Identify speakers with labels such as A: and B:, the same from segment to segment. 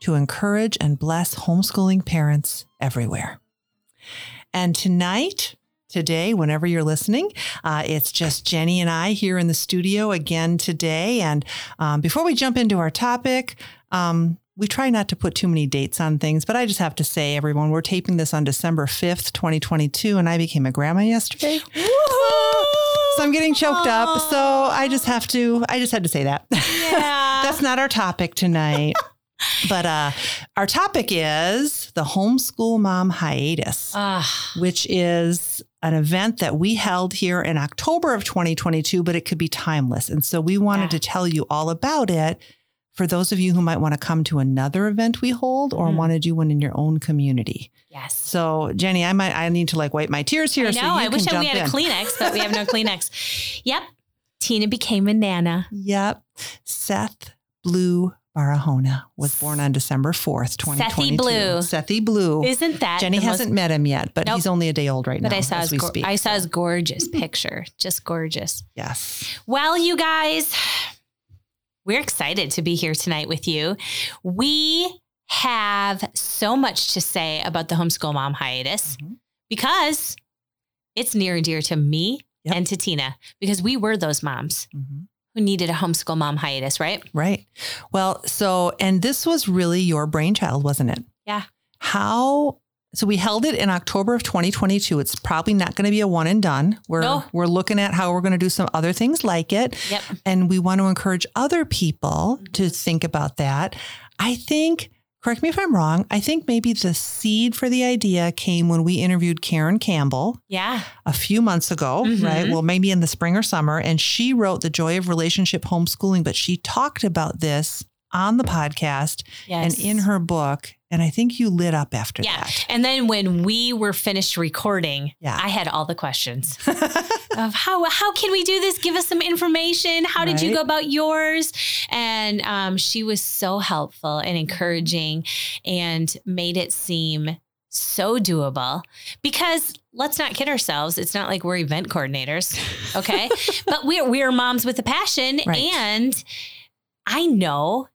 A: to encourage and bless homeschooling parents everywhere. And tonight, today, whenever you're listening, uh, it's just Jenny and I here in the studio again today. And um, before we jump into our topic, um, we try not to put too many dates on things, but I just have to say, everyone, we're taping this on December 5th, 2022, and I became a grandma yesterday. So I'm getting choked up. So I just have to, I just had to say that.
B: Yeah.
A: That's not our topic tonight. but uh, our topic is the homeschool mom hiatus,
B: Ah,
A: which is an event that we held here in October of 2022, but it could be timeless. And so we wanted
B: Yeah.
A: to tell you all about it for those of you who might want to come to another event we hold or
B: Mhm.
A: want to do one in your own community.
B: yes.
A: So Jenny, I might I need to like wipe my tears here.
B: I
A: so
B: know.
A: you
B: I wish I- we had
A: in.
B: a Kleenex, but we have no Kleenex. Yep. Tina became a nana.
A: Yep. Seth Blue Barahona was born on December 4th, 2022.
B: Blue.
A: Sethy Blue.
B: Isn't that
A: Jenny hasn't met him yet, but
B: Nope.
A: he's only a day old right
B: But
A: now
B: I saw
A: as
B: his
A: we
B: gor-
A: speak.
B: I saw his gorgeous picture. Just gorgeous.
A: yes.
B: Well, you guys, we're excited to be here tonight with you. We have so much to say about the homeschool mom hiatus
A: Mhm.
B: because it's near and dear to me
A: Yep.
B: and to Tina because we were those moms
A: Mhm.
B: Who needed a homeschool mom hiatus, right?
A: Right. Well, so, and this was really your brainchild, wasn't it?
B: Yeah.
A: How, so we held it in October of 2022. It's probably not going to be a one and done. We're,
B: No.
A: we're looking at how we're going to do some other things like it.
B: Yep.
A: And we want to encourage other people mm-hmm. to think about that. I think, correct me if I'm wrong, I think maybe the seed for the idea came when we interviewed Karen Campbell
B: Yeah.
A: a few months ago,
B: Mhm.
A: right? Well, maybe in the spring or summer. And she wrote The Joy of Relationship Homeschooling, but she talked about this on the podcast
B: Yes.
A: and in her book. And I think you lit up after
B: Yeah. And then when we were finished recording,
A: Yeah.
B: I had all the questions of how how can we do this? Give us some information. How did you go about yours? And um, she was so helpful and encouraging, and made it seem so doable. Because let's not kid ourselves, it's not like we're event coordinators, okay? but we're we're moms with a passion,
A: Right.
B: and I know.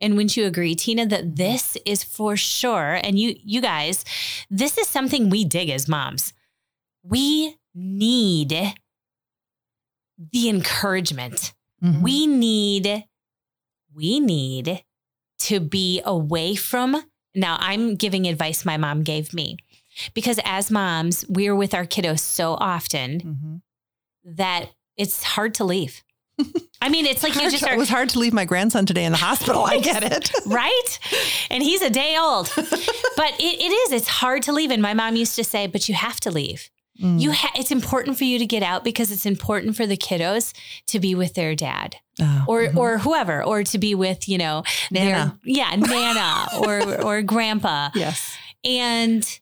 B: And wouldn't you agree, Tina, that this is for sure, and you you guys, this is something we dig as moms. We need the encouragement.
A: Mhm.
B: We need we need to be away from now I'm giving advice my mom gave me. Because as moms, we're with our kiddos so often
A: Mhm.
B: that it's hard to leave. I mean, it's like you just
A: to-
B: are
A: it was hard to leave my grandson today in the hospital. I get it.
B: right? And he's a day old. but it, it is, it's hard to leave. And my mom used to say, but you have to leave.
A: Mm.
B: You ha- it's important for you to get out because it's important for the kiddos to be with their dad
A: Oh,
B: or
A: mhm.
B: or whoever or to be with, you know,
A: Nana.
B: their yeah, nana or or grandpa.
A: yes.
B: And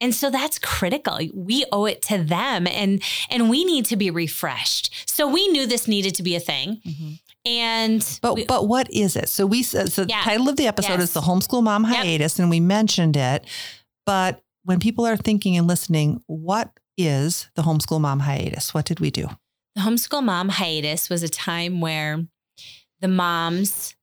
B: and so that's critical. We owe it to them and and we need to be refreshed. So we knew this needed to be a thing.
A: Mhm.
B: And
A: But
B: we-
A: but what is it? So we so the
B: Yeah.
A: title of the episode is the homeschool mom
B: Yep.
A: hiatus, and we mentioned it. But when people are thinking and listening, what is the homeschool mom hiatus? What did we do?
B: The homeschool mom hiatus was a time where the moms.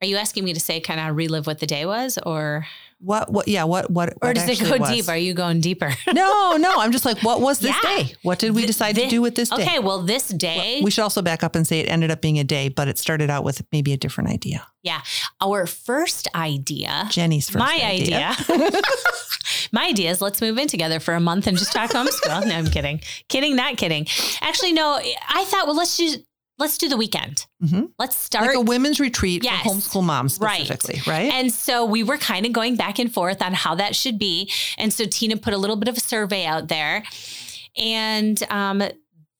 B: Are you asking me to say kind of relive what the day was, or
A: What what yeah, what what
B: or
A: what
B: does it go
A: was?
B: deep? Are you going deeper?
A: No, no. I'm just like, what was this
B: Yeah.
A: day? What did we decide to do with this day?
B: okay, well, this day,
A: We should also back up and say it ended up being a day, but it started out with maybe a different idea. Yeah.
B: Our first idea,
A: Jenny's first
B: my idea, my idea is let's move in together for a month and just talk homeschool. no, I'm kidding, kidding, not kidding. Actually, no, I thought, well, let's do let's do the weekend.
A: Mhm.
B: Let's start
A: like a women's retreat
B: Yes.
A: for homeschool moms
B: Right.
A: specifically, right?
B: And so we were kind of going back and forth on how that should be. And so Tina put a little bit of a survey out there. And um,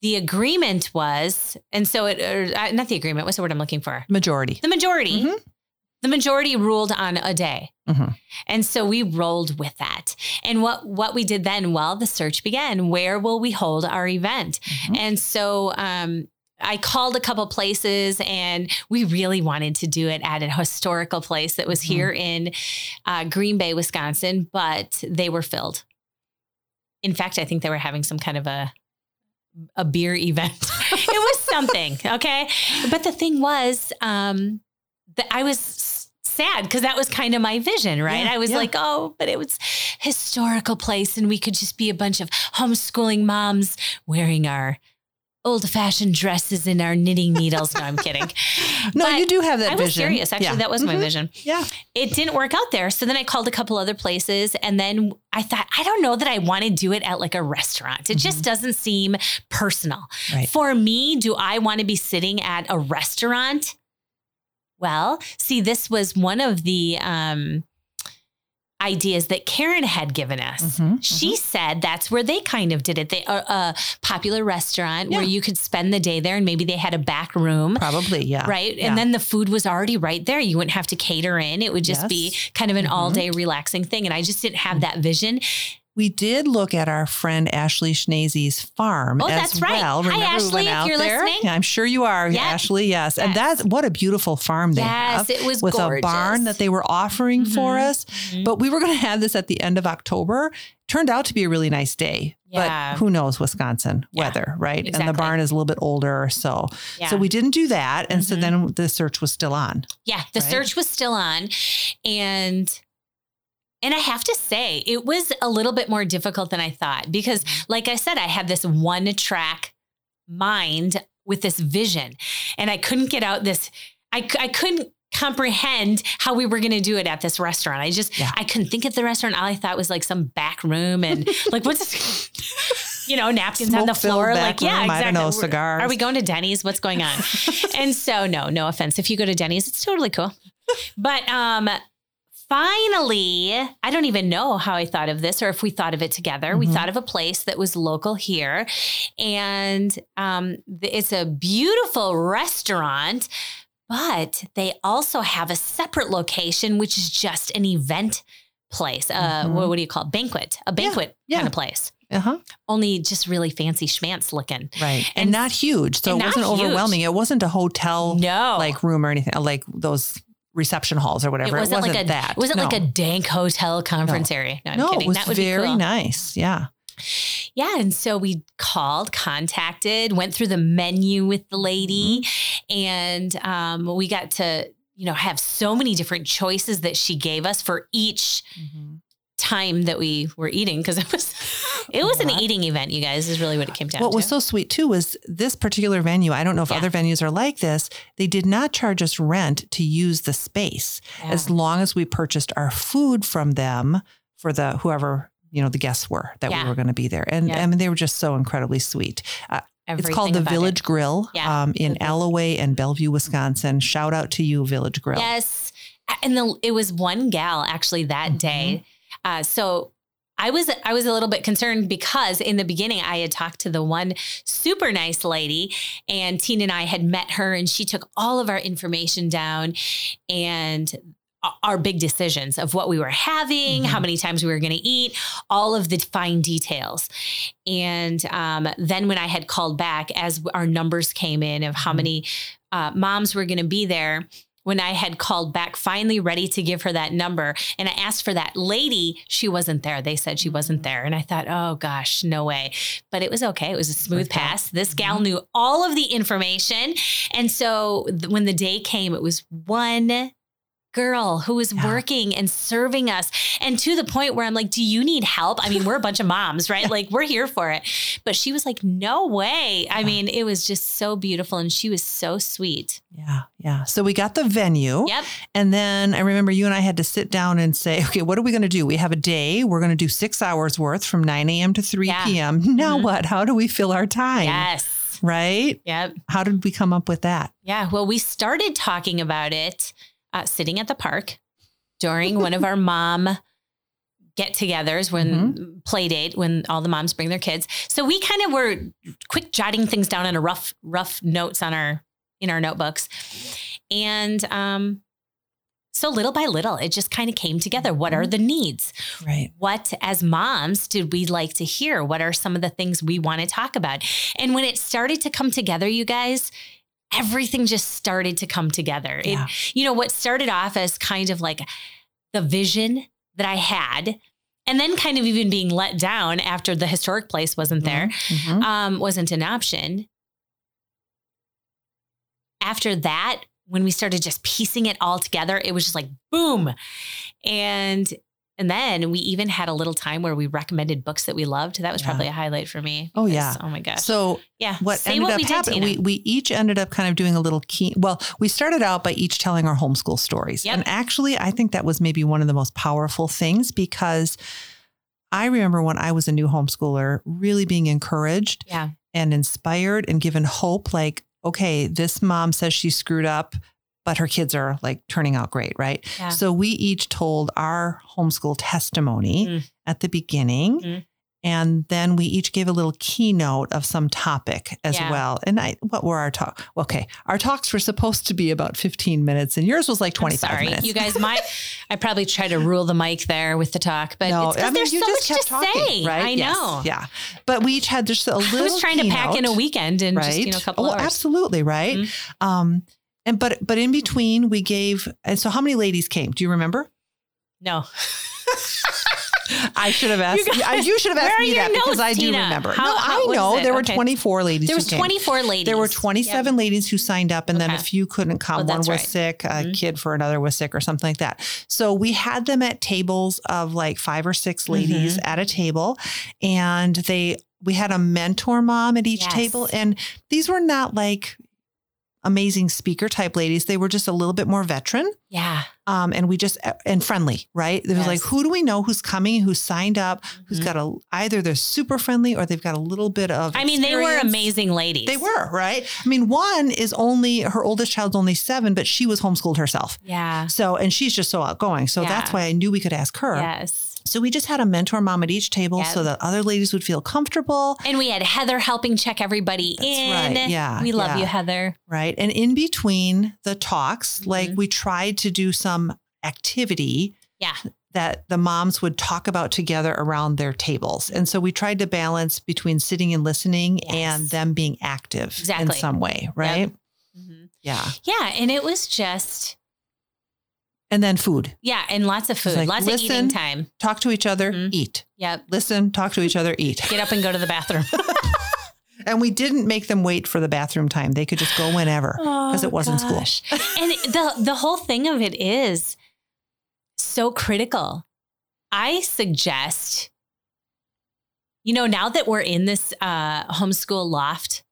B: the agreement was, and so it, or, uh, not the agreement, what's the word I'm looking for?
A: Majority.
B: The majority
A: Mhm.
B: the majority ruled on a day.
A: Mhm.
B: And so we rolled with that. And what what we did then, well, the search began. Where will we hold our event?
A: Mhm.
B: And so um I called a couple places and we really wanted to do it at a historical place that was
A: Mhm.
B: here in uh, Green Bay, Wisconsin, but they were filled. In fact, I think they were having some kind of a a beer event. it was something, okay? But the thing was, um, that I was sad because that was kind of my vision, right?
A: Yeah,
B: I was
A: yeah.
B: like, oh, but it was historical place, and we could just be a bunch of homeschooling moms wearing our old fashioned dresses and our knitting needles. No, I'm kidding.
A: No,
B: But
A: you do have that
B: I was
A: vision.
B: serious. Actually,
A: Yeah.
B: that was my
A: Mhm.
B: vision.
A: Yeah.
B: It didn't work out there. So then I called a couple other places and then I thought, I don't know that I want to do it at like a restaurant. It just doesn't seem personal.
A: Mm-hmm. Right.
B: For me, do I want to be sitting at a restaurant? Well, see, this was one of the um, ideas that Karen had given us.
A: Mhm,
B: She said that's where they kind of did it. They a, a popular restaurant where you could spend the day there, and maybe they had a back room.
A: Probably, yeah.
B: Right.
A: Yeah.
B: And then the food was already right there. You wouldn't have to cater in. It would just be kind of an
A: Mhm.
B: all day relaxing thing. And I just didn't have that vision.
A: We did look at our friend Ashley Schnazy's farm
B: Oh,
A: as
B: that's right.
A: well.
B: Hi,
A: Remember we
B: Ashley,
A: went
B: if
A: out
B: you're
A: there?
B: listening.
A: Yeah, I'm sure you are. Ashley. Yes. And that's what a beautiful farm they have.
B: yes, it was
A: with
B: gorgeous.
A: a barn that they were offering for
B: Mhm.
A: us.
B: Mhm.
A: But we were going to have this at the end of October. Turned out to be a really nice day.
B: Yeah.
A: But who knows Wisconsin
B: Yeah,
A: weather, right? And the barn is a little bit older. So
B: yeah.
A: so we didn't do that. And so
B: Mhm.
A: then the search was still on.
B: yeah, the
A: right?
B: search was still on. And and I have to say, it was a little bit more difficult than I thought because, like I said, I had this one track mind with this vision, and I couldn't get out this. I, I couldn't comprehend how we were going to do it at this restaurant. I just
A: Yeah.
B: I couldn't think of the restaurant. All I thought was like some back room and like what's you know napkins on the floor. Like yeah, exactly.
A: I don't know, cigars.
B: Are we going to Denny's? What's going on? and so no, no offense. If you go to Denny's, it's totally cool. But um finally, I don't even know how I thought of this or if we thought of it together. We
A: Mhm.
B: thought of a place that was local here. And um it's a beautiful restaurant, but they also have a separate location which is just an event place. Uh
A: Mhm.
B: what, what do you call it? Banquet. A banquet
A: yeah.
B: kind of place.
A: Uh-huh.
B: Only just really fancy schmantz looking.
A: Right. And,
B: And-
A: not huge. So it wasn't
B: huge.
A: overwhelming. It wasn't a hotel
B: No.
A: like room or anything like those reception halls or whatever.
B: It wasn't, like a
A: that.
B: It wasn't like a dank hotel conference area. No, I'm
A: no,
B: kidding.
A: it was
B: that would be
A: very
B: cool.
A: nice. Yeah.
B: Yeah. And so we called, contacted, went through the menu with the lady, and um, we got to, you know, have so many different choices that she gave us for each time that we were eating because it was it was an eating event, you guys, is really what it came down to
A: What
B: to.
A: was so sweet too was this particular venue. I don't know if
B: Yeah.
A: other venues are like this. They did not charge us rent to use the space
B: Yeah.
A: as long as we purchased our food from them for the whoever you know the guests were that
B: Yeah.
A: we were going to be there. And. I mean they were just so incredibly sweet. Uh, it's called the
B: about it.
A: Village Grill um, in
B: Mhm.
A: Allouez and Bellevue, Wisconsin. Shout out to you, Village Grill.
B: Yes. And the, it was one gal actually that
A: Mhm.
B: day. Uh, so I was I was a little bit concerned because in the beginning I had talked to the one super nice lady and Tina and I had met her and she took all of our information down and our big decisions of what we were having, how
A: Mhm.
B: many times we were going to eat, all of the fine details. And um, then when I had called back, as our numbers came in of how
A: Mhm.
B: many uh, moms were going to be there, when I had called back, finally ready to give her that number, and I asked for that lady, she wasn't there. They said she wasn't mm. there. And I thought, oh gosh, no way. But it was okay. It was a smooth
A: out.
B: pass. This mm-hmm. gal knew all of the information. And so th- when the day came, it was one girl who was
A: Yeah.
B: working and serving us and to the point where I'm like, do you need help? I mean, we're a bunch of moms, right? Like we're here for it. But she was like, no way. I mean, it was just so beautiful and she was so sweet.
A: Yeah, yeah. So we got the venue.
B: Yep.
A: And then I remember you and I had to sit down and say, okay, what are we going to do? We have a day. We're going to do six hours worth from 9 a.m. to 3
B: Yeah.
A: p.m. Now
B: Mhm.
A: what? How do we fill our time?
B: Yes.
A: Right?
B: Yep.
A: How did we come up with that?
B: Yeah. Well, we started talking about it uh, sitting at the park during one of our mom get togethers when play date when all the moms bring their kids. So we kind of were quick jotting things down in a rough, rough notes on our in our notebooks. And um So little by little, it just kind of came together. What are the needs?
A: Right.
B: What, as moms, did we like to hear? What are some of the things we want to talk about? And when it started to come together, you guys, everything just started to come together.
A: Yeah.
B: It, you know, what started off as kind of like the vision that I had, and then kind of even being let down after the historic place wasn't there,
A: Mhm.
B: um, wasn't an option. After that, when we started just piecing it all together, it was just like boom. And and then we even had a little time where we recommended books that we loved. That was
A: Yeah.
B: probably a highlight for me.
A: Oh, yeah.
B: Oh my gosh.
A: So
B: yeah.
A: what
B: Say
A: ended
B: what
A: up
B: we
A: happening, we, we each ended up kind of doing a little key. Well, we started out by each telling our homeschool stories.
B: Yep.
A: And actually, I think that was maybe one of the most powerful things because I remember when I was a new homeschooler really being encouraged
B: yeah.
A: and inspired and given hope like, okay, this mom says she screwed up, but her kids are like turning out great, right?
B: Yeah.
A: So we each told our homeschool testimony
B: Mm.
A: at the beginning.
B: Mhm.
A: And then we each gave a little keynote of some topic as
B: Yeah.
A: well. And I, what were our talk? Okay, our talks were supposed to be about 15 minutes, and yours was like
B: I'm
A: 25
B: sorry.
A: minutes.
B: You guys might I probably tried to rule the mic there with the talk, but
A: no,
B: it's
A: I mean,
B: there's
A: you
B: so
A: just
B: much
A: kept
B: to
A: talking,
B: say.
A: right?
B: I
A: Yes,
B: know.
A: yeah. But we each had just a little.
B: I was trying to pack in a weekend in
A: right?
B: just you know a couple
A: oh,
B: hours.
A: absolutely, right?
B: Mhm.
A: Um, and but but in between, we gave. And so, how many ladies came? Do you remember?
B: No.
A: I should have asked.
B: You guys-
A: you should have asked me that because
B: notes,
A: I do remember.
B: How-
A: no,
B: how-
A: I know there were
B: Okay.
A: 24 ladies.
B: There was
A: came.
B: 24 ladies.
A: There were
B: Yep.
A: 27 ladies who signed up, and then a few couldn't come.
B: Oh,
A: One was
B: right.
A: sick, a
B: Mhm.
A: kid for another was sick, or something like that. So we had them at tables of like five or six ladies
B: Mm-hmm.
A: at a table, and they we had a mentor mom at each
B: Yes.
A: table, and these were not like amazing speaker type ladies. They were just a little bit more veteran.
B: Yeah.
A: Um, and we just and friendly, right? There was like, who do we know who's coming, who's signed up, who's
B: Mhm.
A: got a either they're super friendly or they've got a little bit of.
B: I mean, they were amazing ladies.
A: They were right. I mean, one is only her oldest child's only seven, but she was homeschooled herself.
B: Yeah.
A: So, and she's just so outgoing. So that's why I knew we could ask her.
B: Yes.
A: So we just had a mentor mom at each table
B: Yep.
A: so that other ladies would feel comfortable.
B: And we had Heather helping check everybody
A: That's
B: in.
A: right. Yeah,
B: We love
A: yeah.
B: you, Heather.
A: Right. And in between the talks, like
B: Mhm.
A: we tried to do some activity
B: Yeah.
A: that the moms would talk about together around their tables. And so we tried to balance between sitting and listening
B: Yes.
A: and them being active
B: exactly.
A: in some way. Right.
B: Mhm.
A: Yeah.
B: Yeah. And it was just,
A: And then food.
B: yeah. And lots of food,
A: like,
B: lots of eating time.
A: Talk to each other,
B: Mhm.
A: eat.
B: Yep.
A: Listen, talk to each other, eat.
B: Get up and go to the bathroom.
A: And we didn't make them wait for the bathroom time. They could just go whenever because it wasn't school.
B: Oh, and the the whole thing of it is so critical. I suggest, you know, now that we're in this uh, homeschool loft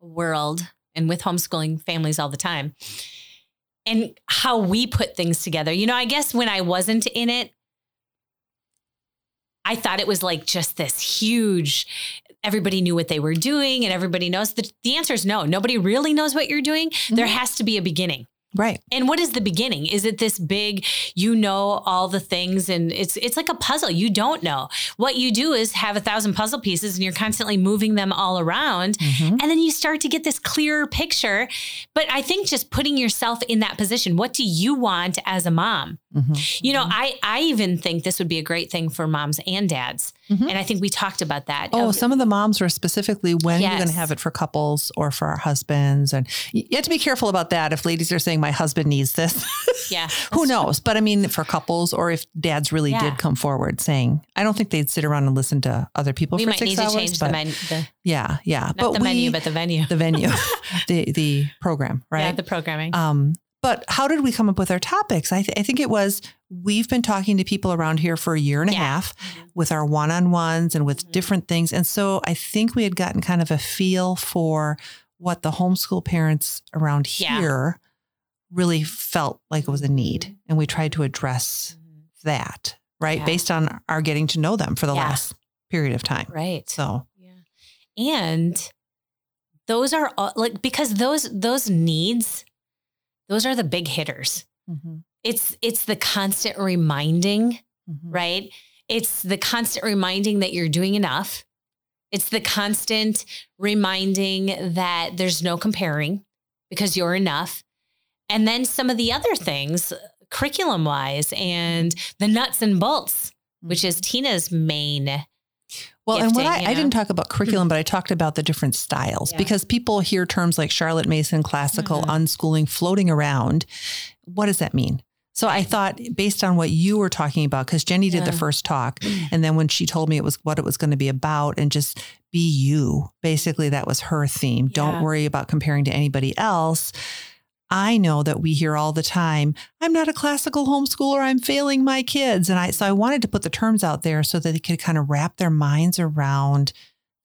B: world and with homeschooling families all the time, and how we put things together. You know, I guess when I wasn't in it, I thought it was like just this huge. Everybody knew what they were doing, and everybody knows. The, the answer is no. Nobody really knows what you're doing. There mm-hmm. has to be a beginning.
A: Right.
B: And what is the beginning? Is it this big, you know all the things and it's it's like a puzzle. You don't know. What you do is have a thousand puzzle pieces and you're constantly moving them all around.
A: Mhm.
B: And then you start to get this clearer picture. But I think just putting yourself in that position, what do you want as a mom?
A: Mhm.
B: You know, I I even think this would be a great thing for moms and dads.
A: Mhm.
B: And I think we talked about that.
A: Oh,
B: Of-
A: some of the moms were specifically when you're going to have it for couples or for our husbands. And you have to be careful about that. If ladies are saying, my husband needs this,
B: yeah.
A: who knows? But I mean, for couples or if dads really
B: Yeah.
A: did come forward saying, I don't think they'd sit around and listen to other people
B: We
A: for
B: might
A: six
B: need to
A: hours.
B: change the
A: but
B: menu, the,
A: yeah, yeah.
B: not
A: but
B: the menu, but the venue.
A: the venue, the, the program, right?
B: Yeah, the programming.
A: Um, but how did we come up with our topics? I, th- I think it was we've been talking to people around here for a year and a
B: Yeah.
A: half
B: Mhm.
A: with our one on ones and with
B: Mhm.
A: different things. And so I think we had gotten kind of a feel for what the homeschool parents around
B: Yeah.
A: here really felt like it was a need.
B: Mhm.
A: And we tried to address
B: Mhm.
A: that, right?
B: Yeah.
A: Based on our getting to know them for the last period of time.
B: Right.
A: So,
B: Yeah. And those are all, like because those those needs those are the big hitters.
A: mhm,
B: It's it's the constant reminding,
A: mhm.
B: right? It's the constant reminding that you're doing enough. It's the constant reminding that there's no comparing because you're enough. And then some of the other things, curriculum wise and the nuts and bolts, which is Tina's main.
A: Well, and what I,
B: you
A: I didn't talk about curriculum, but I talked about the different styles
B: Yeah.
A: because people hear terms like Charlotte Mason, classical,
B: Mhm.
A: unschooling floating around. What does that mean? So I thought, based on what you were talking about, because Jenny did the first talk, and then when she told me it was what it was going to be about, and just be you, basically that was her theme.
B: Yeah.
A: Don't worry about comparing to anybody else. I know that we hear all the time, I'm not a classical homeschooler, I'm failing my kids. And I so I wanted to put the terms out there so that they could kind of wrap their minds around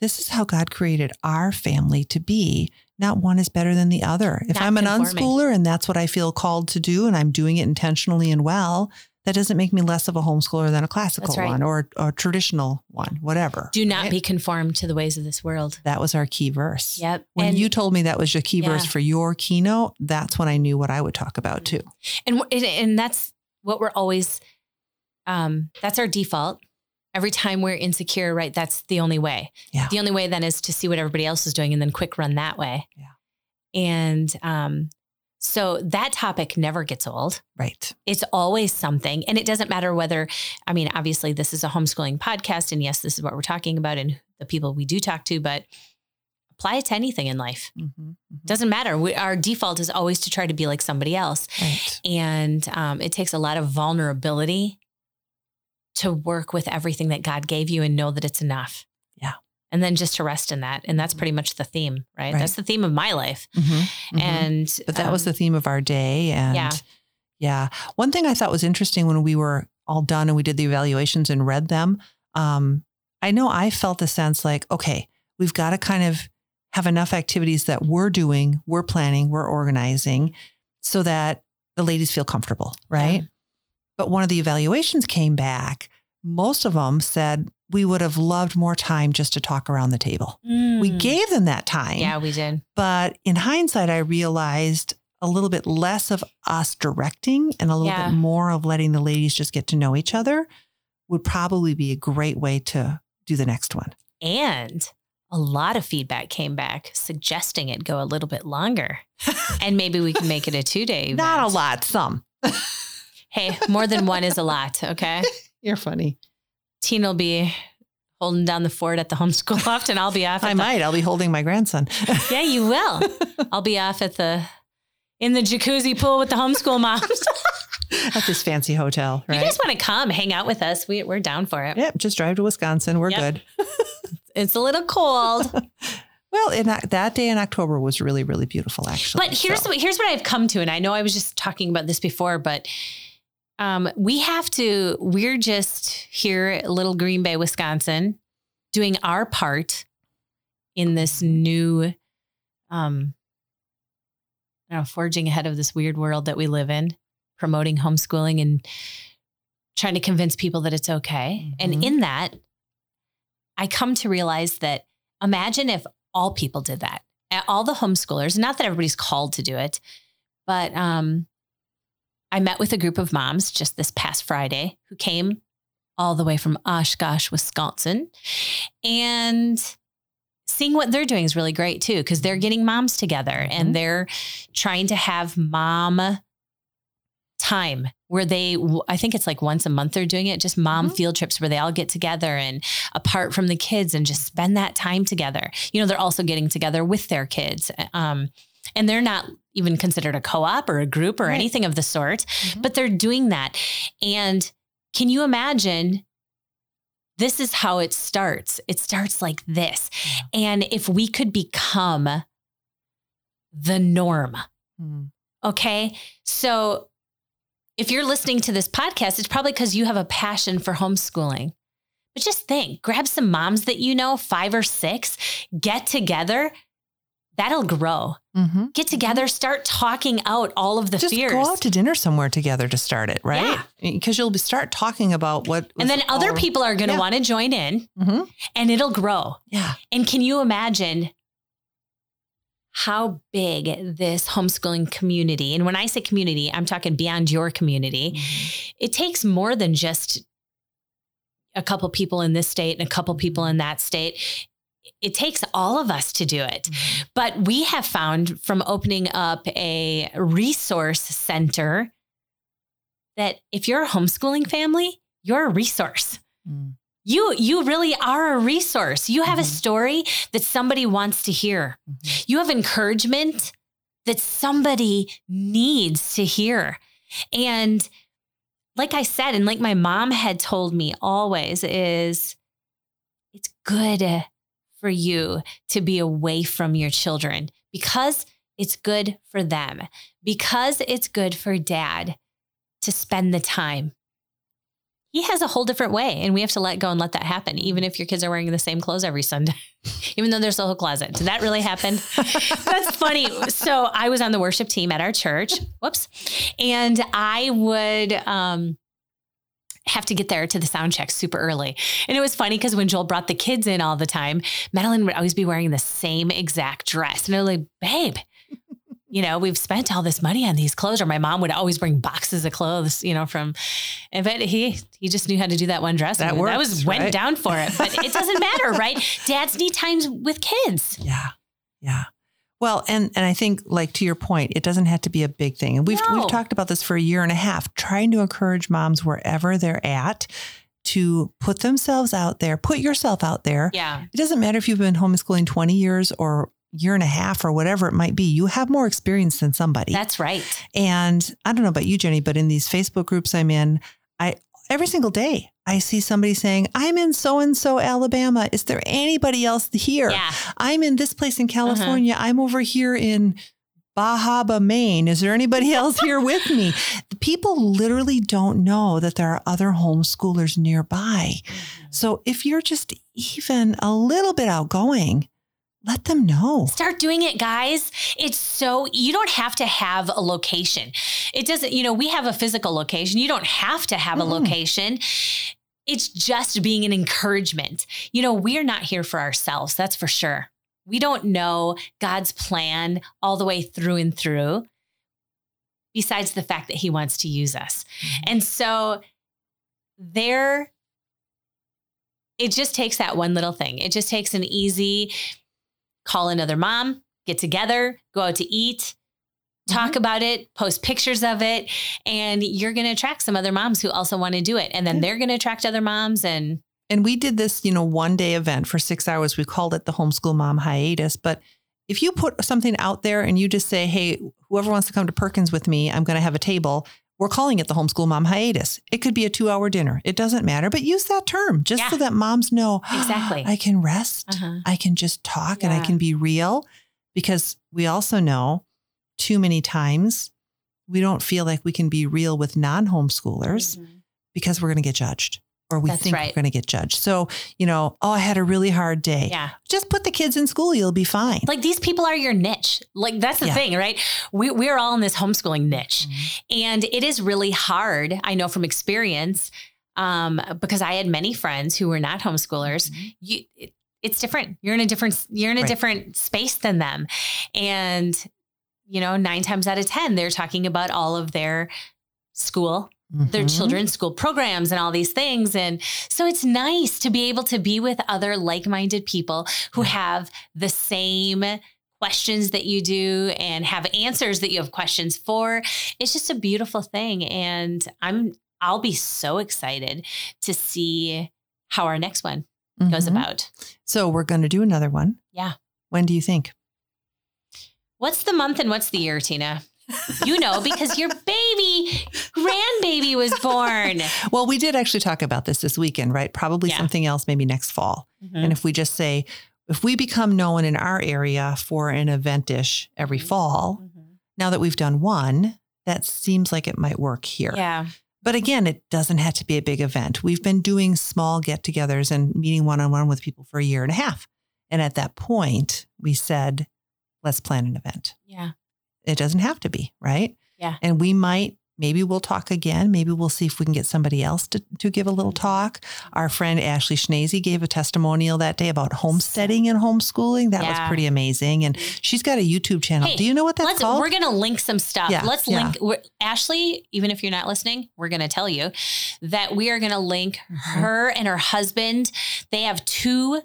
A: this is how God created our family to be. Not one is better than the other. If
B: Not
A: I'm an
B: conforming.
A: unschooler and that's what I feel called to do and I'm doing it intentionally and well, that doesn't make me less of a homeschooler than a classical
B: right.
A: one or or a traditional one, whatever.
B: Do not
A: Right?
B: be conformed to the ways of this world.
A: That was our key verse.
B: Yep.
A: When
B: and,
A: you told me that was your key verse for your keynote, that's when I knew what I would talk about too.
B: and and and that's what we're always um that's our default every time we're insecure right that's the only way
A: Yeah.
B: the only way then is to see what everybody else is doing and then quick run that way
A: Yeah.
B: and um so that topic never gets old
A: Right.
B: it's always something and it doesn't matter whether i mean obviously this is a homeschooling podcast and yes this is what we're talking about and the people we do talk to but apply it to anything in life
A: Mhm.
B: doesn't matter we, our default is always to try to be like somebody else
A: Right.
B: and um, it takes a lot of vulnerability to work with everything that God gave you and know that it's enough. And then just to rest in that. And that's pretty much the theme, right?
A: Right.
B: That's the theme of my life.
A: Mhm. Mhm.
B: And
A: But that was
B: um,
A: the theme of our day. And
B: Yeah.
A: yeah. One thing I thought was interesting when we were all done and we did the evaluations and read them, um, I know I felt the sense like, okay, we've got to kind of have enough activities that we're doing, we're planning, we're organizing so that the ladies feel comfortable, right?
B: Yeah.
A: But one of the evaluations came back. Most of them said, we would have loved more time just to talk around the table. We
B: mm,
A: gave them that time.
B: Yeah, we did.
A: But in hindsight, I realized a little bit less of us directing and a little
B: Yeah.
A: bit more of letting the ladies just get to know each other would probably be a great way to do the next one.
B: And a lot of feedback came back suggesting it go a little bit longer. and maybe we can make it a two day.
A: Not a lot, some.
B: Hey, more than one is a lot. Okay.
A: You're funny.
B: Tina will be holding down the fort at the homeschool loft and I'll be off. At
A: I
B: the-
A: might. I'll be holding my grandson
B: Yeah, you will. I'll be off at the in the jacuzzi pool with the homeschool moms.
A: at this fancy hotel,
B: You guys want to come hang out with us? We, we're down for it.
A: Yep, just drive to Wisconsin. We're
B: Yep.
A: good.
B: It's a little cold,
A: Well, in that, that day in October was really, really beautiful, actually.
B: but here's
A: So,
B: what here's what I've come to, and I know I was just talking about this before, but um, we have to. We're just here, at Little Green Bay, Wisconsin, doing our part in this new, um, I don't know, forging ahead of this weird world that we live in, promoting homeschooling and trying to convince people that it's okay. And
A: Mhm.
B: in that, I come to realize that imagine if all people did that, all the homeschoolers, not that everybody's called to do it, but um, I met with a group of moms just this past Friday who came all the way from Oshkosh, Wisconsin. And seeing what they're doing is really great too, because they're getting moms together
A: Mhm.
B: and they're trying to have mom time where they, I think it's like once a month they're doing it, just mom
A: Mhm.
B: field trips where they all get together and apart from the kids and just spend that time together. You know, they're also getting together with their kids. Um, and they're not even considered a co-op or a group or
A: Right.
B: anything of the sort,
A: Mhm.
B: but they're doing that. And can you imagine? This is how it starts. It starts like this. And if we could become the norm,
A: Hmm.
B: okay? So if you're listening to this podcast, it's probably because you have a passion for homeschooling. But just think grab some moms that you know, five or six, get together. That'll grow.
A: Mhm.
B: Get together, start talking out all of the
A: Just
B: fears.
A: go out to dinner somewhere together to start it, right?
B: Yeah.
A: Because you'll start talking about what.
B: and then other
A: people.
B: are going to
A: Yeah.
B: want to join in
A: hmm
B: and it'll grow.
A: Yeah.
B: And can you imagine how big this homeschooling community, and when I say community, I'm talking beyond your community,
A: Mm-hmm.
B: it takes more than just a couple people in this state and a couple people in that state. It takes all of us to do it. But we have found from opening up a resource center that if you're a homeschooling family, you're a resource. Mm. You you really are a resource. You have mm-hmm. a story that somebody wants to hear. Mm-hmm. You have encouragement that somebody needs to hear. And like I said, and like my mom had told me always, is it's good for you to be away from your children because it's good for them, because it's good for dad to spend the time. He has a whole different way, and we have to let go and let that happen, even if your kids are wearing the same clothes every Sunday, even though there's a whole closet. Did that really happen? That's funny. So I was on the worship team at our church. Whoops. And I would, um, have to get there to the sound check super early. And it was funny because when Joel brought the kids in all the time, Madeline would always be wearing the same exact dress. And I was like, babe, you know, we've spent all this money on these clothes, or my mom would always bring boxes of clothes, you know, from, but he, he just knew how to do that one dress.
A: That, works, that
B: was went
A: right?
B: down for it, but it doesn't matter, right? Dads need times with kids.
A: Yeah. Yeah. Well, and and I think like to your point, it doesn't have to be a big thing. And we've no. we've talked about this for a year and a half, trying to encourage moms wherever they're at to put themselves out there, put yourself out there.
B: Yeah.
A: It doesn't matter if you've been homeschooling 20 years or year and a half or whatever it might be, you have more experience than somebody.
B: That's right.
A: And I don't know about you, Jenny, but in these Facebook groups I'm in, I every single day I see somebody saying, I'm in so and so Alabama. Is there anybody else here?
B: Yeah.
A: I'm in this place in uh-huh. California. Uh-huh. I'm over here in Bahaba, Maine. Is there anybody else here with me? People literally don't know that there are other homeschoolers nearby. Mm-hmm. So if you're just even a little bit outgoing, let them know.
B: Start doing it, guys. It's so, you don't have to have a location. It doesn't, you know, we have a physical location. You don't have to have mm. a location. It's just being an encouragement. You know, we're not here for ourselves, that's for sure. We don't know God's plan all the way through and through, besides the fact that He wants to use us. Mm-hmm. And so, there, it just takes that one little thing. It just takes an easy, call another mom, get together, go out to eat, talk mm-hmm. about it, post pictures of it, and you're going to attract some other moms who also want to do it. And then they're going to attract other moms and
A: and we did this, you know, one day event for 6 hours. We called it the homeschool mom hiatus, but if you put something out there and you just say, "Hey, whoever wants to come to Perkins with me, I'm going to have a table." We're calling it the homeschool mom hiatus. It could be a two hour dinner. It doesn't matter, but use that term just yeah. so that moms know
B: exactly.
A: I can rest. Uh-huh. I can just talk yeah. and I can be real because we also know too many times we don't feel like we can be real with non homeschoolers mm-hmm. because we're going to get judged or we That's think right. we're going to get judged. So, you know, oh, I had a really hard day.
B: Yeah.
A: Just put the kids in school. You'll be fine.
B: Like these people are your niche. Like that's the yeah. thing, right? We, we're all in this homeschooling niche mm-hmm. and it is really hard. I know from experience, um, because I had many friends who were not homeschoolers. Mm-hmm. You, it, it's different. You're in a different, you're in a right. different space than them. And, you know, nine times out of 10, they're talking about all of their school mm-hmm. their children's school programs and all these things. And so it's nice to be able to be with other like minded people who have the same questions that you do and have answers that you have questions for. It's just a beautiful thing. And I'm, I'll be so excited to see how our next one mm-hmm. goes about.
A: So we're going to do another one.
B: Yeah.
A: When do you think?
B: What's the month and what's the year, Tina? You know, because your baby, grandbaby was born.
A: Well, we did actually talk about this this weekend, right? Probably yeah. something else, maybe next fall. Mm-hmm. And if we just say, if we become known in our area for an eventish every mm-hmm. fall, mm-hmm. now that we've done one, that seems like it might work here.
B: Yeah.
A: But again, it doesn't have to be a big event. We've been doing small get togethers and meeting one on one with people for a year and a half. And at that point, we said, let's plan an event.
B: Yeah.
A: It doesn't have to be, right?
B: Yeah.
A: And we might, maybe we'll talk again. Maybe we'll see if we can get somebody else to, to give a little mm-hmm. talk. Our friend Ashley Schnazy gave a testimonial that day about homesteading and homeschooling. That yeah. was pretty amazing. And she's got a YouTube channel. Hey, Do you know what that's called?
B: We're going to link some stuff. Yeah, let's yeah. link Ashley, even if you're not listening, we're going to tell you that we are going to link mm-hmm. her and her husband. They have two,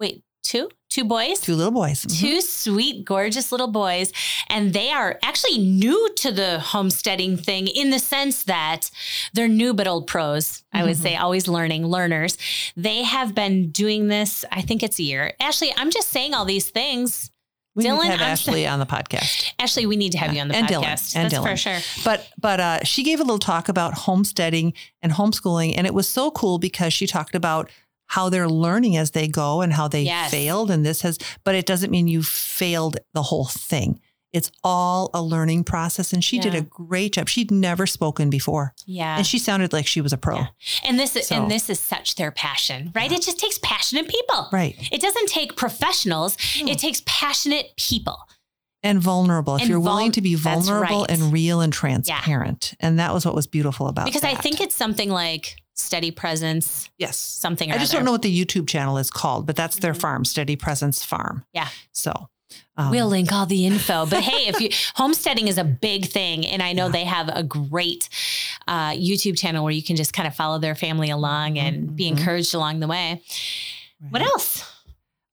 B: wait, two, two boys.
A: Two little boys. Mhm.
B: Two sweet, gorgeous little boys. And they are actually new to the homesteading thing in the sense that they're new but old pros. I would
A: Mhm.
B: say always learning learners. They have been doing this, I think it's a year. Ashley, I'm just saying all these things.
A: We need
B: Dylan,
A: to have
B: I'm
A: Ashley on the podcast.
B: Ashley, we need to have
A: Yeah.
B: you on the
A: And Dylan. And
B: That's for sure.
A: But but uh, she gave a little talk about homesteading and homeschooling, and it was so cool because she talked about how they're learning as they go and how they
B: Yes.
A: failed, and this has. But it doesn't mean you failed the whole thing. It's all a learning process, and she did a great job. She'd never spoken before,
B: Yeah.
A: and she sounded like she was a pro.
B: Yeah. And this is
A: So-
B: and this is such their passion, right? It just takes passionate people.
A: Right.
B: It doesn't take professionals.
A: No.
B: It takes passionate people.
A: And vulnerable. If you're willing to be vulnerable
B: right.
A: and real and transparent. And that was what was beautiful about
B: Because I think it's something like steady presence,
A: yes.
B: something or
A: I just
B: other.
A: don't know what the YouTube channel is called, but that's their
B: Mhm.
A: farm, Steady Presence Farm.
B: Yeah.
A: So um,
B: We'll link all the info. But hey, if you homesteading is a big thing, and I know
A: Yeah.
B: they have a great uh, YouTube channel where you can just kind of follow their family along and be
A: Mhm.
B: encouraged along the way. What else?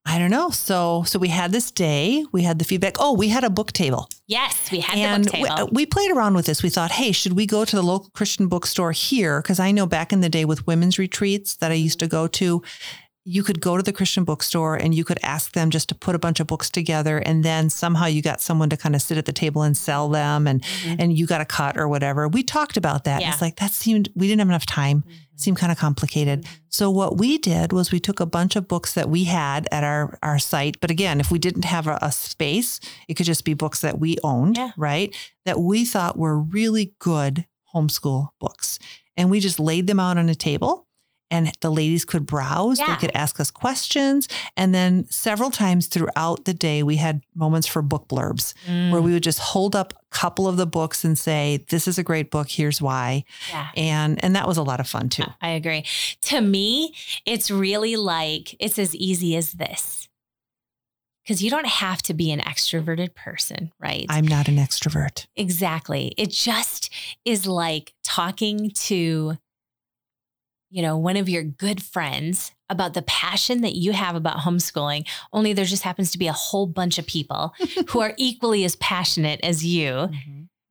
A: I don't know. So so we had this day, we had the feedback. Oh, we had a book table.
B: Yes, we had
A: and
B: the book table.
A: uh, we played around with this. We thought, hey, should we go to the local Christian bookstore here? Because I know back in the day with women's retreats that I used to go to, you could go to the Christian bookstore and you could ask them just to put a bunch of books together, and then somehow you got someone to kind of sit at the table and sell them, and
B: Mhm.
A: and you got a cut or whatever. We talked about that.
B: Yeah.
A: It's like that seemed we didn't have enough time. It seemed kind of complicated.
B: Mhm.
A: So what we did was we took a bunch of books that we had at our our site. But again, if we didn't have a, a space, it could just be books that we owned,
B: Yeah.
A: right? That we thought were really good homeschool books. And we just laid them out on a table and the ladies could browse,
B: Yeah.
A: they could ask us questions. And then several times throughout the day, we had moments for book blurbs
B: Mm,
A: where we would just hold up a couple of the books and say, This is a great book, here's why.
B: yeah.
A: And and that was a lot of fun too.
B: I agree. To me, it's really like it's as easy as this. Because you don't have to be an extroverted person, right?
A: I'm not an extrovert.
B: exactly. It just is like talking to, you know, one of your good friends about the passion that you have about homeschooling, only there just happens to be a whole bunch of people who are equally as passionate as you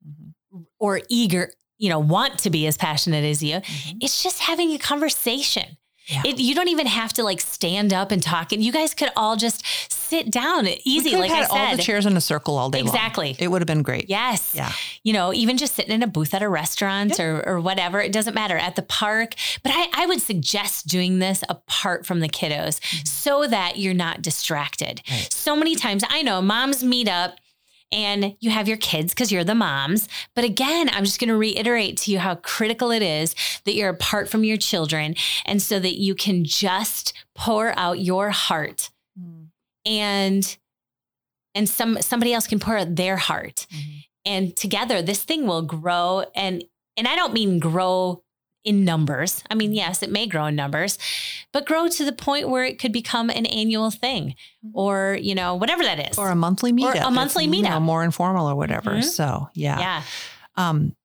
A: Mm-hmm.
B: or eager, you know, want to be as passionate as you. It's just having a conversation.
A: Yeah.
B: It, you don't even have to like stand up and talk. And you guys could all just sit down easy, like
A: could
B: I
A: have had all
B: said.
A: the chairs in a circle all day long.
B: Exactly.
A: It would have been great.
B: Yes.
A: Yeah.
B: You know, even just sitting in a booth at a restaurant or, or whatever, it doesn't matter at the park. But I, I would suggest doing this apart from the kiddos so that you're not distracted.
A: Mm-hmm. Right.
B: So many times I know moms meet up and you have your kids because you're the moms. But again, I'm just going to reiterate to you how critical it is that you're apart from your children and so that you can just pour out your heart mm. and and some somebody else can pour out their heart. Mm-hmm. And together this thing will grow and and I don't mean grow in numbers. I mean, yes, it may grow in numbers, but grow to the point where it could become an annual thing or, you know, whatever that is.
A: Or a monthly meetup.
B: Or a monthly
A: you know,
B: meetup.
A: more informal or whatever.
B: Mhm.
A: So yeah.
B: yeah.
A: Um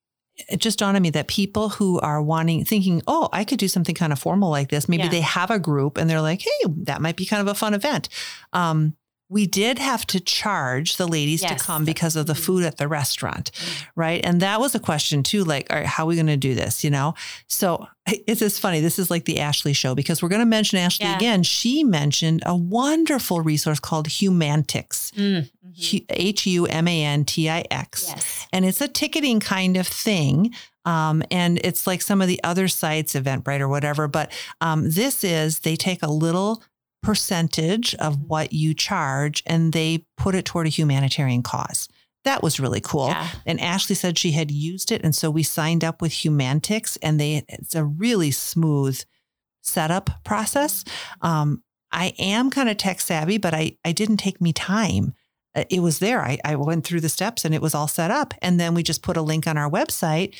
A: it just dawned on me that people who are wanting, thinking, oh, I could do something kind of formal like this. Maybe
B: Yeah.
A: they have a group and they're like, hey, that might be kind of a fun event. Um, we did have to charge the ladies
B: Yes.
A: to come because of the
B: Mhm.
A: food at the restaurant,
B: Mhm.
A: right? And that was a question too, like, all right, how are we going to do this? You know, so it's just funny. This is like the Ashley show because we're going to mention Ashley
B: Yeah.
A: again. She mentioned a wonderful resource called Humantix,
B: Mm, mhm.
A: H U M A N T I X and it's a ticketing kind of thing. Um, and it's like some of the other sites, Eventbrite or whatever. But um, this is they take a little percentage of
B: Mm-hmm.
A: what you charge and they put it toward a humanitarian cause. That was really cool.
B: Yeah.
A: And Ashley said she had used it, and so we signed up with Humantix, and they it's a really smooth setup process. Um, I am kind of tech savvy, but I I didn't take me time uh, it was there. I, I went through the steps and it was all set up. And then we just put a link on our website.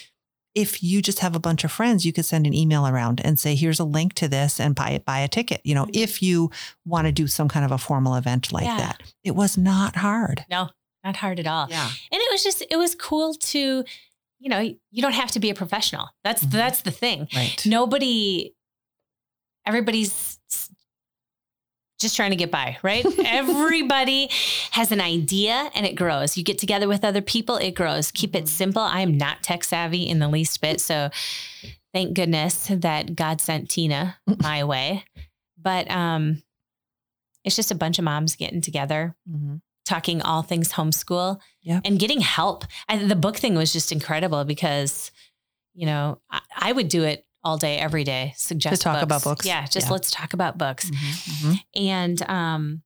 A: If you just have a bunch of friends, you could send an email around and say, here's a link to this and buy buy a ticket. You know, if you want to do some kind of a formal event like
B: Yeah.
A: that. It was not hard.
B: No, not hard at all.
A: Yeah.
B: And it was just, it was cool to, you know, you don't have to be a professional. That's,
A: Mhm.
B: that's the thing.
A: Right.
B: Nobody, everybody's just trying to get by, right? Everybody has an idea and it grows. You get together with other people, it grows. Keep it simple. I am not tech savvy in the least bit. So thank goodness that God sent Tina my way. But um, it's just a bunch of moms getting together,
A: Mhm.
B: talking all things homeschool
A: Yep.
B: and getting help. I, the book thing was just incredible because, you know, I, I would do it all day, every day. Suggest
A: talk about books.
B: Yeah, just
A: Yeah.
B: let's talk about books.
A: Mhm. Mhm.
B: And um,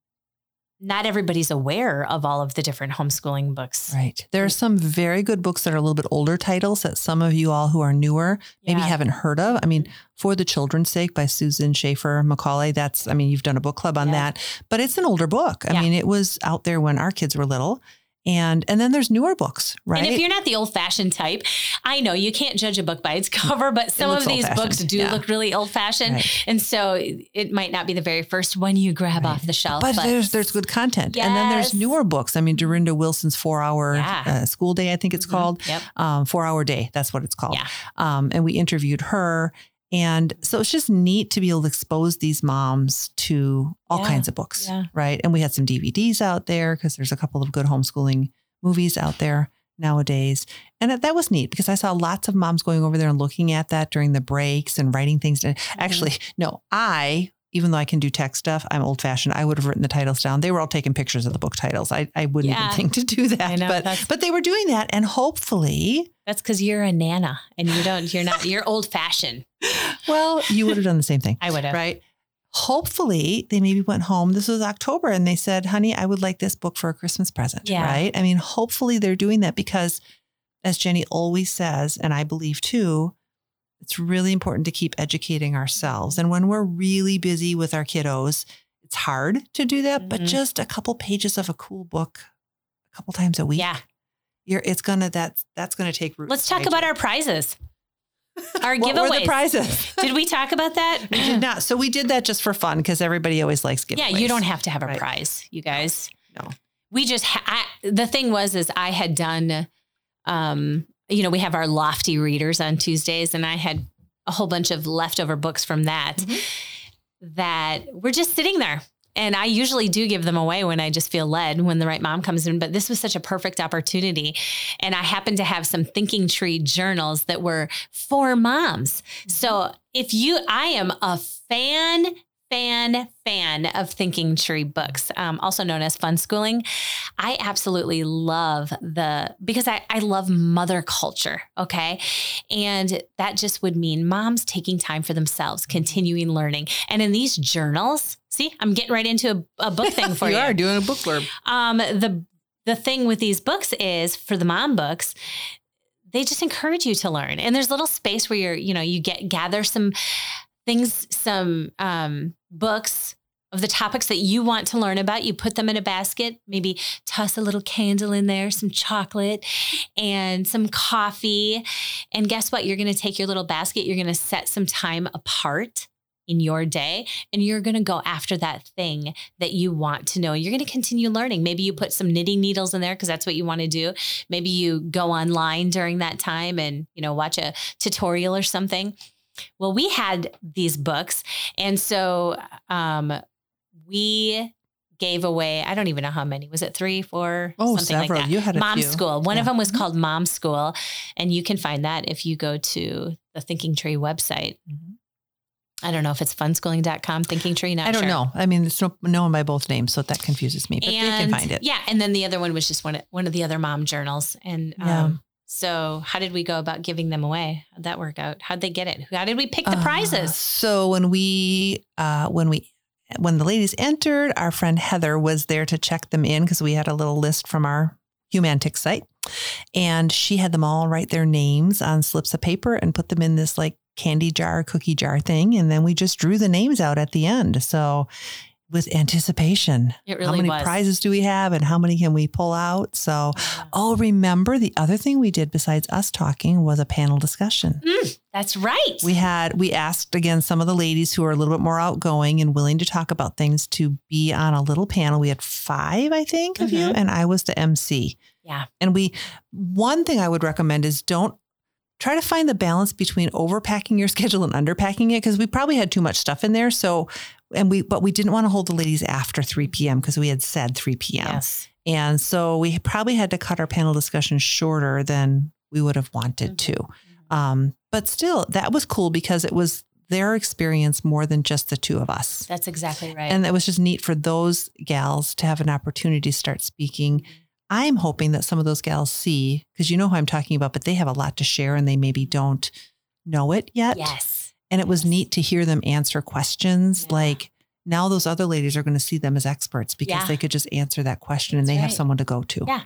B: not everybody's aware of all of the different homeschooling books.
A: Right. There are some very good books that are a little bit older titles that some of you all who are newer maybe
B: Yeah.
A: haven't heard of. I mean, For the Children's Sake by Susan Schaefer Macaulay. That's, I mean, you've done a book club on
B: Yeah.
A: that, but it's an older book. I
B: Yeah.
A: mean, it was out there when our kids were little. And and then there's newer books, right?
B: And if you're not the old fashioned type, I know you can't judge a book by its cover, but some of these books do
A: yeah.
B: look really old fashioned.
A: Right.
B: And so it might not be the very first one you grab
A: Right.
B: off the shelf.
A: but there's there's good content, and then there's newer books. I mean, Durenda Wilson's Four Hour
B: Yeah.
A: uh, School Day, I think it's
B: Mhm.
A: called.
B: Yep.
A: um, Four Hour Day. That's what it's called.
B: Yeah.
A: Um, and we interviewed her. And so it's just neat to be able to expose these moms to all
B: Yeah.
A: kinds of books,
B: Yeah.
A: right? And we had some DVDs out there because there's a couple of good homeschooling movies out there nowadays. And that, that was neat because I saw lots of moms going over there and looking at that during the breaks and writing things.
B: Mm-hmm.
A: Actually, no, I, even though I can do tech stuff, I'm old fashioned. I would have written the titles down. They were all taking pictures of the book titles. I, I wouldn't
B: Yeah.
A: even think to do that.
B: Know,
A: but but they were doing that. And hopefully,
B: That's because you're a nana and you don't, you're not, you're old fashioned.
A: well, you would have done the same thing.
B: I would have.
A: right? Hopefully, they maybe went home. This was October, and they said, "Honey, I would like this book for a Christmas present."
B: Yeah.
A: Right? I mean, hopefully, they're doing that because, as Jenny always says, and I believe too, it's really important to keep educating ourselves. And when we're really busy with our kiddos, it's hard to do that. But
B: Mhm.
A: just a couple pages of a cool book, a couple times a week,
B: Yeah.
A: you're it's gonna that's that's gonna take root.
B: Let's talk about our prizes, our
A: what
B: giveaways.
A: were the prizes.
B: Did we talk about that?
A: We did not. So we did that just for fun because everybody always likes giveaways.
B: Yeah, you don't have to have a
A: Right.
B: prize, you guys.
A: No.
B: We just ha- I, the thing was is I had done um you know, we have our lofty readers on Tuesdays and I had a whole bunch of leftover books from that
A: Mhm.
B: that were just sitting there. And I usually do give them away when I just feel led when the right mom comes in. But this was such a perfect opportunity. And I happened to have some Thinking Tree journals that were for moms. So if you, I am a fan, fan, fan of Thinking Tree books, um, also known as Fun Schooling. I absolutely love the, because I, I love mother culture. Okay. And that just would mean moms taking time for themselves, continuing learning. And in these journals, see, I'm getting right into a, a book thing for you.
A: you are doing a book blurb.
B: Um, the the thing with these books is for the mom books, they just encourage you to learn. And there's little space where you're, you know, you get gather some things, some um, books of the topics that you want to learn about. You put them in a basket, maybe toss a little candle in there, some chocolate, and some coffee. And guess what? You're going to take your little basket, you're going to set some time apart in your day, and you're going to go after that thing that you want to know. You're going to continue learning. Maybe you put some knitting needles in there because that's what you want to do. Maybe you go online during that time and, you know, watch a tutorial or something. Well, we had these books. And so um, we gave away, I don't even know how many. Was it three, four?
A: Oh,
B: something like
A: several.
B: that.
A: You had a
B: Mom
A: few.
B: School. One of them was
A: Mhm.
B: called Mom School. And you can find that if you go to the Thinking Tree website.
A: Mhm.
B: I don't know if it's funschooling.com, Thinking Tree, not
A: I don't
B: sure.
A: know. I mean, it's no, known by both names, so that confuses me. But they can find it.
B: Yeah, and then the other one was just one of, one of the other mom journals. And
A: Yeah.
B: um, so, how did we go about giving them away? How'd that work out? How'd they get it? How did we pick the
A: Uh,
B: prizes?
A: so when we uh, when we when the ladies entered, our friend Heather was there to check them in because we had a little list from our Humanitix site, and she had them all write their names on slips of paper and put them in this like candy jar, cookie jar thing, and then we just drew the names out at the end. So with anticipation,
B: It really how
A: many
B: was.
A: prizes do we have, and how many can we pull out? So.
B: Yeah.
A: Oh, remember the other thing we did besides us talking was a panel discussion.
B: That's right.
A: We had we asked again some of the ladies who are a little bit more outgoing and willing to talk about things to be on a little panel. We had five, I think, of you,
B: Mhm.
A: and I was the MC.
B: Yeah.
A: And we one thing I would recommend is don't try to find the balance between overpacking your schedule and underpacking it because we probably had too much stuff in there. So and we but we didn't want to hold the ladies after 3 p.m. because we had said 3 p.m.
B: Yes.
A: And so we probably had to cut our panel discussion shorter than we would have wanted
B: Mhm.
A: to. Um, but still, that was cool because it was their experience more than just the two of us.
B: That's exactly right.
A: And that was just neat for those gals to have an opportunity to start speaking. I'm hoping that some of those gals see, because you know who I'm talking about, but they have a lot to share and they maybe don't know it yet.
B: yes.
A: And it was neat to hear them answer questions
B: Yeah.
A: like, now those other ladies are going to see them as experts because
B: Yeah.
A: they could just answer that question and
B: That's
A: they have someone to go to.
B: Yeah.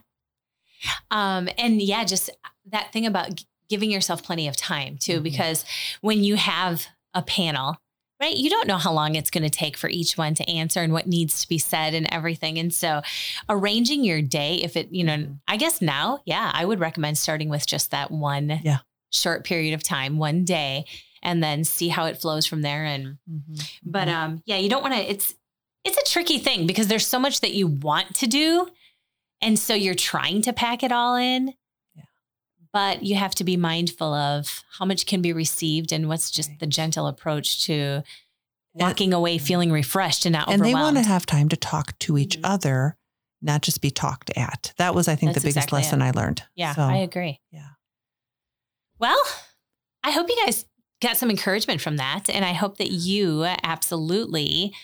B: Um, and yeah, just that thing about giving yourself plenty of time too,
A: Mhm.
B: because when you have a panel, right, you don't know how long it's going to take for each one to answer and what needs to be said and everything. And so arranging your day, if it, you know,
A: Mhm.
B: I guess now, yeah, I would recommend starting with just that one
A: Yeah.
B: short period of time, one day, and then see how it flows from there. And,
A: Mhm.
B: but
A: Mhm.
B: um, yeah, you don't want to. It's it's a tricky thing because there's so much that you want to do, and so you're trying to pack it all in.
A: Yeah.
B: But you have to be mindful of how much can be received and what's just
A: Right.
B: the gentle approach to walking away feeling refreshed and not
A: and they want to have time to talk to each
B: Mhm.
A: other, not just be talked at. That was, I think,
B: That's
A: the biggest
B: exactly
A: lesson
B: it.
A: I learned.
B: yeah,
A: So,
B: I agree.
A: yeah.
B: Well, I hope you guys got some encouragement from that, and I hope that you absolutely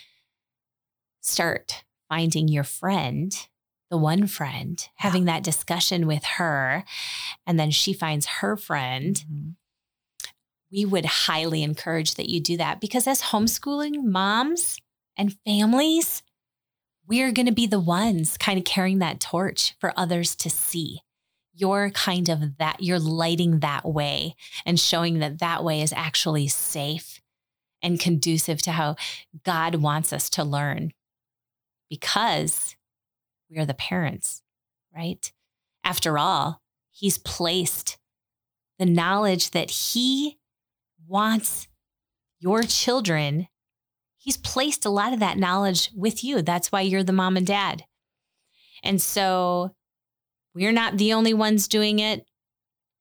B: start finding your friend, the one friend, having that discussion with her, and then she finds her friend.
A: Mhm.
B: We would highly encourage that you do that because as homeschooling moms and families, we're going to be the ones kind of carrying that torch for others to see. You're kind of that, you're lighting that way and showing that that way is actually safe and conducive to how God wants us to learn because we are the parents, right? After all, He's placed the knowledge that He wants your children, He's placed a lot of that knowledge with you. That's why you're the mom and dad. And so we're not the only ones doing it.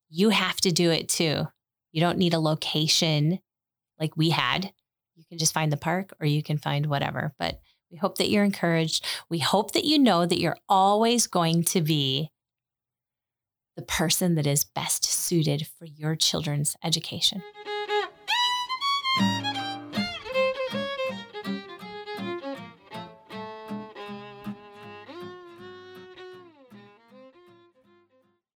B: You have to do it too. You don't need a location like we had. You can just find the park or you can find whatever. But we hope that you're encouraged. We hope that you know that you're always going to be the person that is best suited for your children's education.